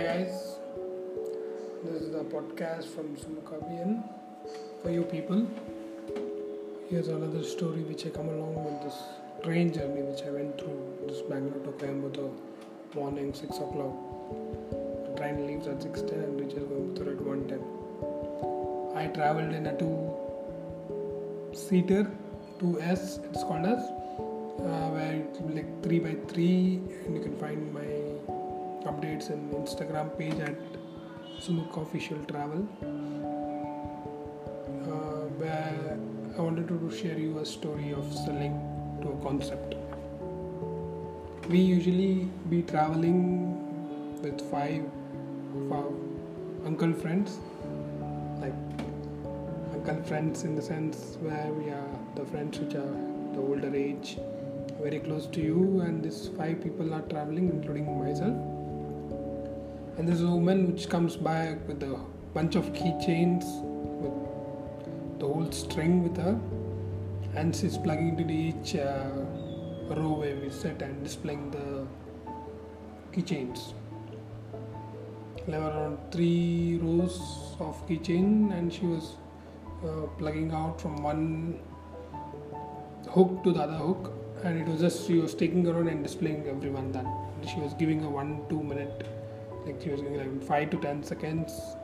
Hi guys, this is the podcast from Sumukabian for you people. Here's another story which I come along with this train journey which I went through this Bangalore to Coimbatore morning 6 o'clock. The train leaves at 6.10 and reaches Coimbatore at 1.10. I traveled in a two-seater, 2S it's called as, uh, where it's like 3 by 3 and you can find my updates in Instagram page at Sumuk Official Travel. Uh, where I wanted to share you a story of selling to a concept. We usually be traveling with five of our uncle friends, like uncle friends in the sense where we are the friends which are the older age, very close to you, and these five people are traveling, including myself and there's a woman which comes back with a bunch of keychains with the whole string with her. And she's plugging into each uh, row where we sit and displaying the keychains. There were around three rows of keychain and she was uh, plugging out from one hook to the other hook. And it was just she was taking around and displaying everyone that she was giving a one two minute like she was like five to ten seconds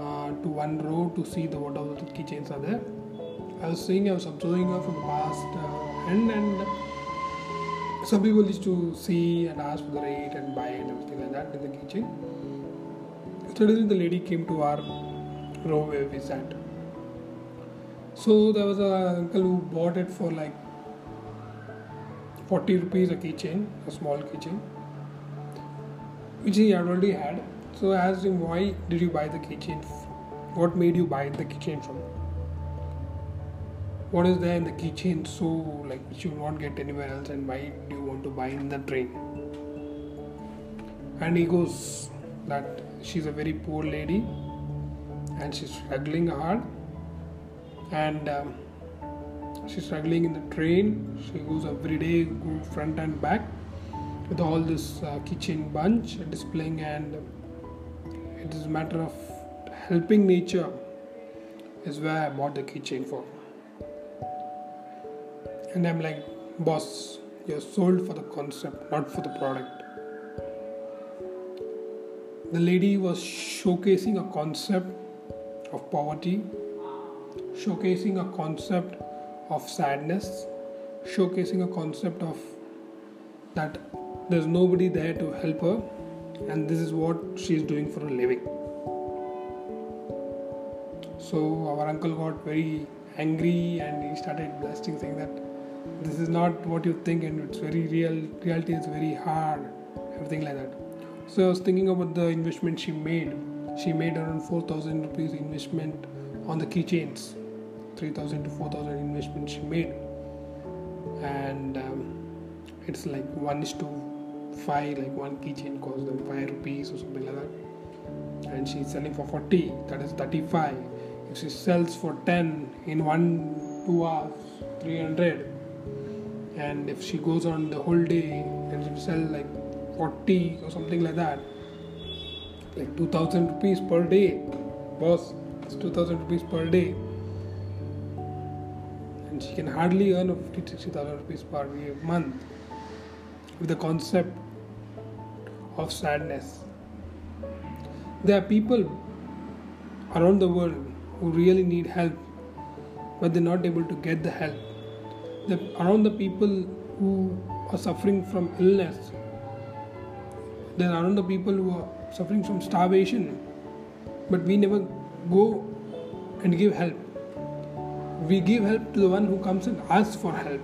uh, to one row to see the what all the keychains are there. I was seeing, I was observing her from the past uh, end, and some people used to see and ask for the rate and buy and everything like that in the keychain. Suddenly, the lady came to our row where we sat. So there was a uncle who bought it for like 40 rupees a keychain, a small keychain which he already had. So I asked him, why did you buy the keychain? What made you buy the keychain from? What is there in the keychain so like which you will not get anywhere else, and why do you want to buy in the train? And he goes that she's a very poor lady, and she's struggling hard, and um, she's struggling in the train. She goes every day, go front and back with all this uh, keychain bunch displaying and it is a matter of helping nature is where I bought the keychain for. And I'm like, boss, you're sold for the concept, not for the product. The lady was showcasing a concept of poverty, showcasing a concept of sadness, showcasing a concept of that there's nobody there to help her and this is what she's doing for a living. So our uncle got very angry and he started blasting saying that this is not what you think and it's very real reality is very hard everything like that. So i was thinking about the investment she made. She made around 4000 rupees investment on the keychains. 3000 to 4000 investment she made. And um, it's like one is to five like one keychain costs them five rupees or something like that. And she's selling for 40 that is 35 if she sells for 10 in one two hours 300 and if she goes on the whole day and she sell like 40 or something like that like 2000 rupees per day. Boss it's 2000 rupees per day. And she can hardly earn 50 60000 rupees per month with the concept of sadness. There are people around the world who really need help, but they're not able to get the help. They're around the people who are suffering from illness. there are around the people who are suffering from starvation, but we never go and give help. We give help to the one who comes and asks for help